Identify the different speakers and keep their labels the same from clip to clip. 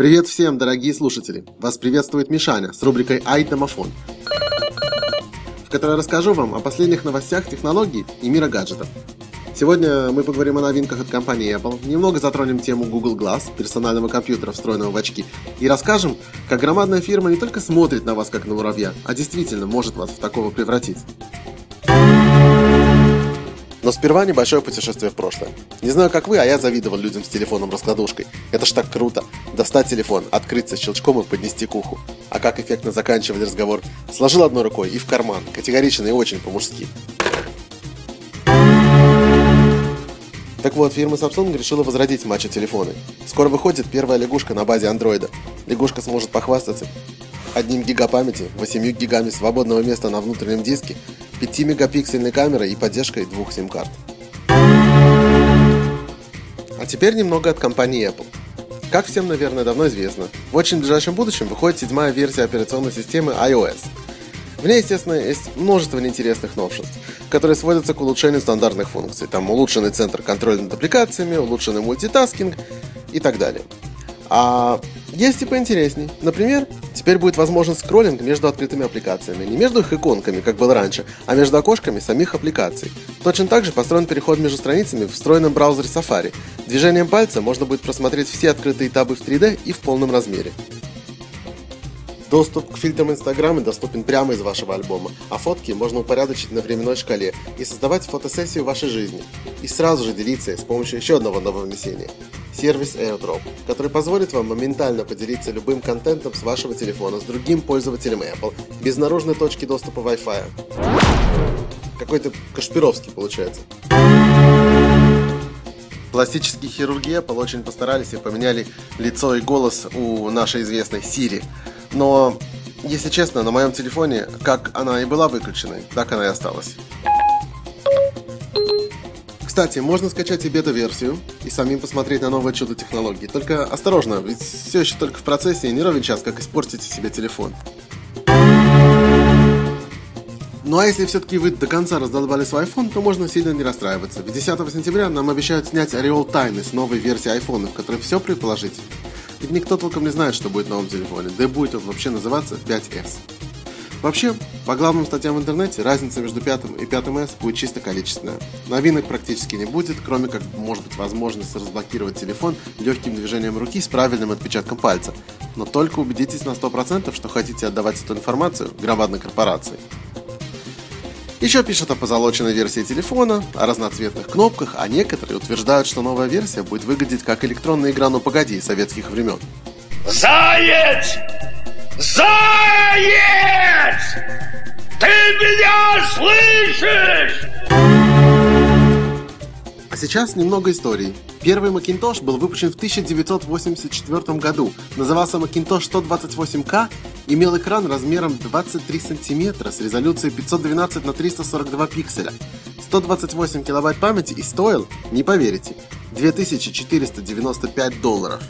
Speaker 1: Привет всем, дорогие слушатели! Вас приветствует Мишаня с рубрикой «Айтомофон», в которой расскажу вам о последних новостях технологий и мира гаджетов. Сегодня мы поговорим о новинках от компании Apple, немного затронем тему Google Glass, персонального компьютера, встроенного в очки, и расскажем, как громадная фирма не только смотрит на вас как на муравья, а действительно может вас в такого превратить. Но сперва небольшое путешествие в прошлое. Не знаю, как вы, а я завидовал людям с телефоном-раскладушкой. Это ж так круто. Достать телефон, открыться щелчком и поднести к уху. А как эффектно заканчивали разговор. Сложил одной рукой и в карман. Категорично и очень по-мужски. Так вот, фирма Samsung решила возродить мачо-телефоны. Скоро выходит первая лягушка на базе андроида. Лягушка сможет похвастаться одним гига памяти, 8 гигами свободного места на внутреннем диске, 5-мегапиксельной камерой и поддержкой двух сим-карт. А теперь немного от компании Apple. Как всем, наверное, давно известно, в очень ближайшем будущем выходит седьмая версия операционной системы iOS. В ней, естественно, есть множество неинтересных новшеств, которые сводятся к улучшению стандартных функций. Там улучшенный центр контроля над аппликациями, улучшенный мультитаскинг и так далее. А есть и поинтересней. Например, теперь будет возможен скроллинг между открытыми аппликациями. Не между их иконками, как было раньше, а между окошками самих аппликаций. Точно так же построен переход между страницами в встроенном браузере Safari. Движением пальца можно будет просмотреть все открытые табы в 3D и в полном размере. Доступ к фильтрам Инстаграма доступен прямо из вашего альбома, а фотки можно упорядочить на временной шкале и создавать фотосессию вашей жизни. И сразу же делиться с помощью еще одного нововнесения – сервис AirDrop, который позволит вам моментально поделиться любым контентом с вашего телефона с другим пользователем Apple, без наружной точки доступа Wi-Fi. Какой-то Кашпировский получается. Пластические хирурги Apple очень постарались и поменяли лицо и голос у нашей известной Siri – но, если честно, на моем телефоне, как она и была выключенной, так она и осталась. Кстати, можно скачать и бета-версию и самим посмотреть на новое чудо технологии. Только осторожно, ведь все еще только в процессе и не ровен час, как испортите себе телефон. Ну а если все-таки вы до конца раздолбали свой iPhone, то можно сильно не расстраиваться. Ведь 10 сентября нам обещают снять ореол тайны с новой версии iPhone, в которой все предположить. Ведь никто толком не знает, что будет в новом телефоне, да и будет он вообще называться 5S. Вообще, по главным статьям в интернете, разница между 5 и 5S будет чисто количественная. Новинок практически не будет, кроме как может быть возможность разблокировать телефон легким движением руки с правильным отпечатком пальца. Но только убедитесь на 100%, что хотите отдавать эту информацию громадной корпорации. Еще пишут о позолоченной версии телефона, о разноцветных кнопках, а некоторые утверждают, что новая версия будет выглядеть как электронная игра «Ну погоди» советских времен.
Speaker 2: Заяц! Заяц! Ты меня слышишь?
Speaker 1: Сейчас немного историй. Первый Macintosh был выпущен в 1984 году. Назывался Macintosh 128K, имел экран размером 23 сантиметра с резолюцией 512 на 342 пикселя, 128 килобайт памяти и стоил, не поверите, 2495 долларов.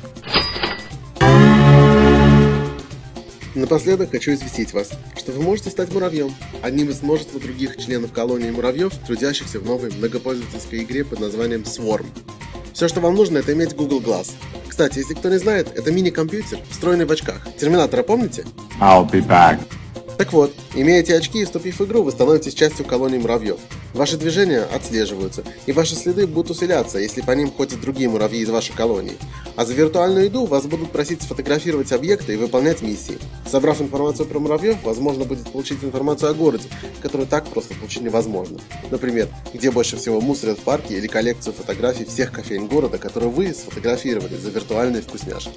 Speaker 1: Напоследок хочу известить вас, что вы можете стать муравьем, одним из множества других членов колонии муравьев, трудящихся в новой многопользовательской игре под названием Swarm. Все, что вам нужно, это иметь Google Glass. Кстати, если кто не знает, это мини-компьютер, встроенный в очках. Терминатора помните?
Speaker 3: I'll be back.
Speaker 1: Так вот, имея эти очки и вступив в игру, вы становитесь частью колонии муравьев. Ваши движения отслеживаются, и ваши следы будут усиляться, если по ним ходят другие муравьи из вашей колонии. А за виртуальную еду вас будут просить сфотографировать объекты и выполнять миссии. Собрав информацию про муравьев, возможно будет получить информацию о городе, которую так просто получить невозможно. Например, где больше всего мусорят в парке или коллекцию фотографий всех кофеин города, которые вы сфотографировали за виртуальные вкусняшки.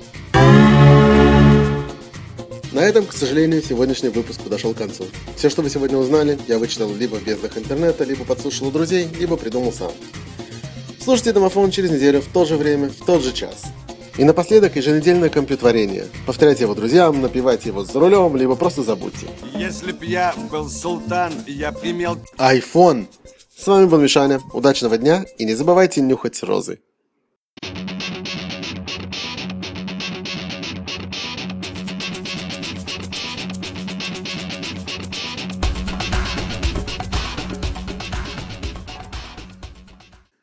Speaker 1: На этом, к сожалению, сегодняшний выпуск подошел к концу. Все, что вы сегодня узнали, я вычитал либо в безднах интернета, либо подслушал у друзей, либо придумал сам. Слушайте домофон через неделю в то же время, в тот же час. И напоследок еженедельное компьютворение. Повторяйте его друзьям, напивайте его за рулем, либо просто забудьте.
Speaker 3: Если б я был султан, я б имел...
Speaker 1: iPhone! С вами был Мишаня. Удачного дня и не забывайте нюхать розы.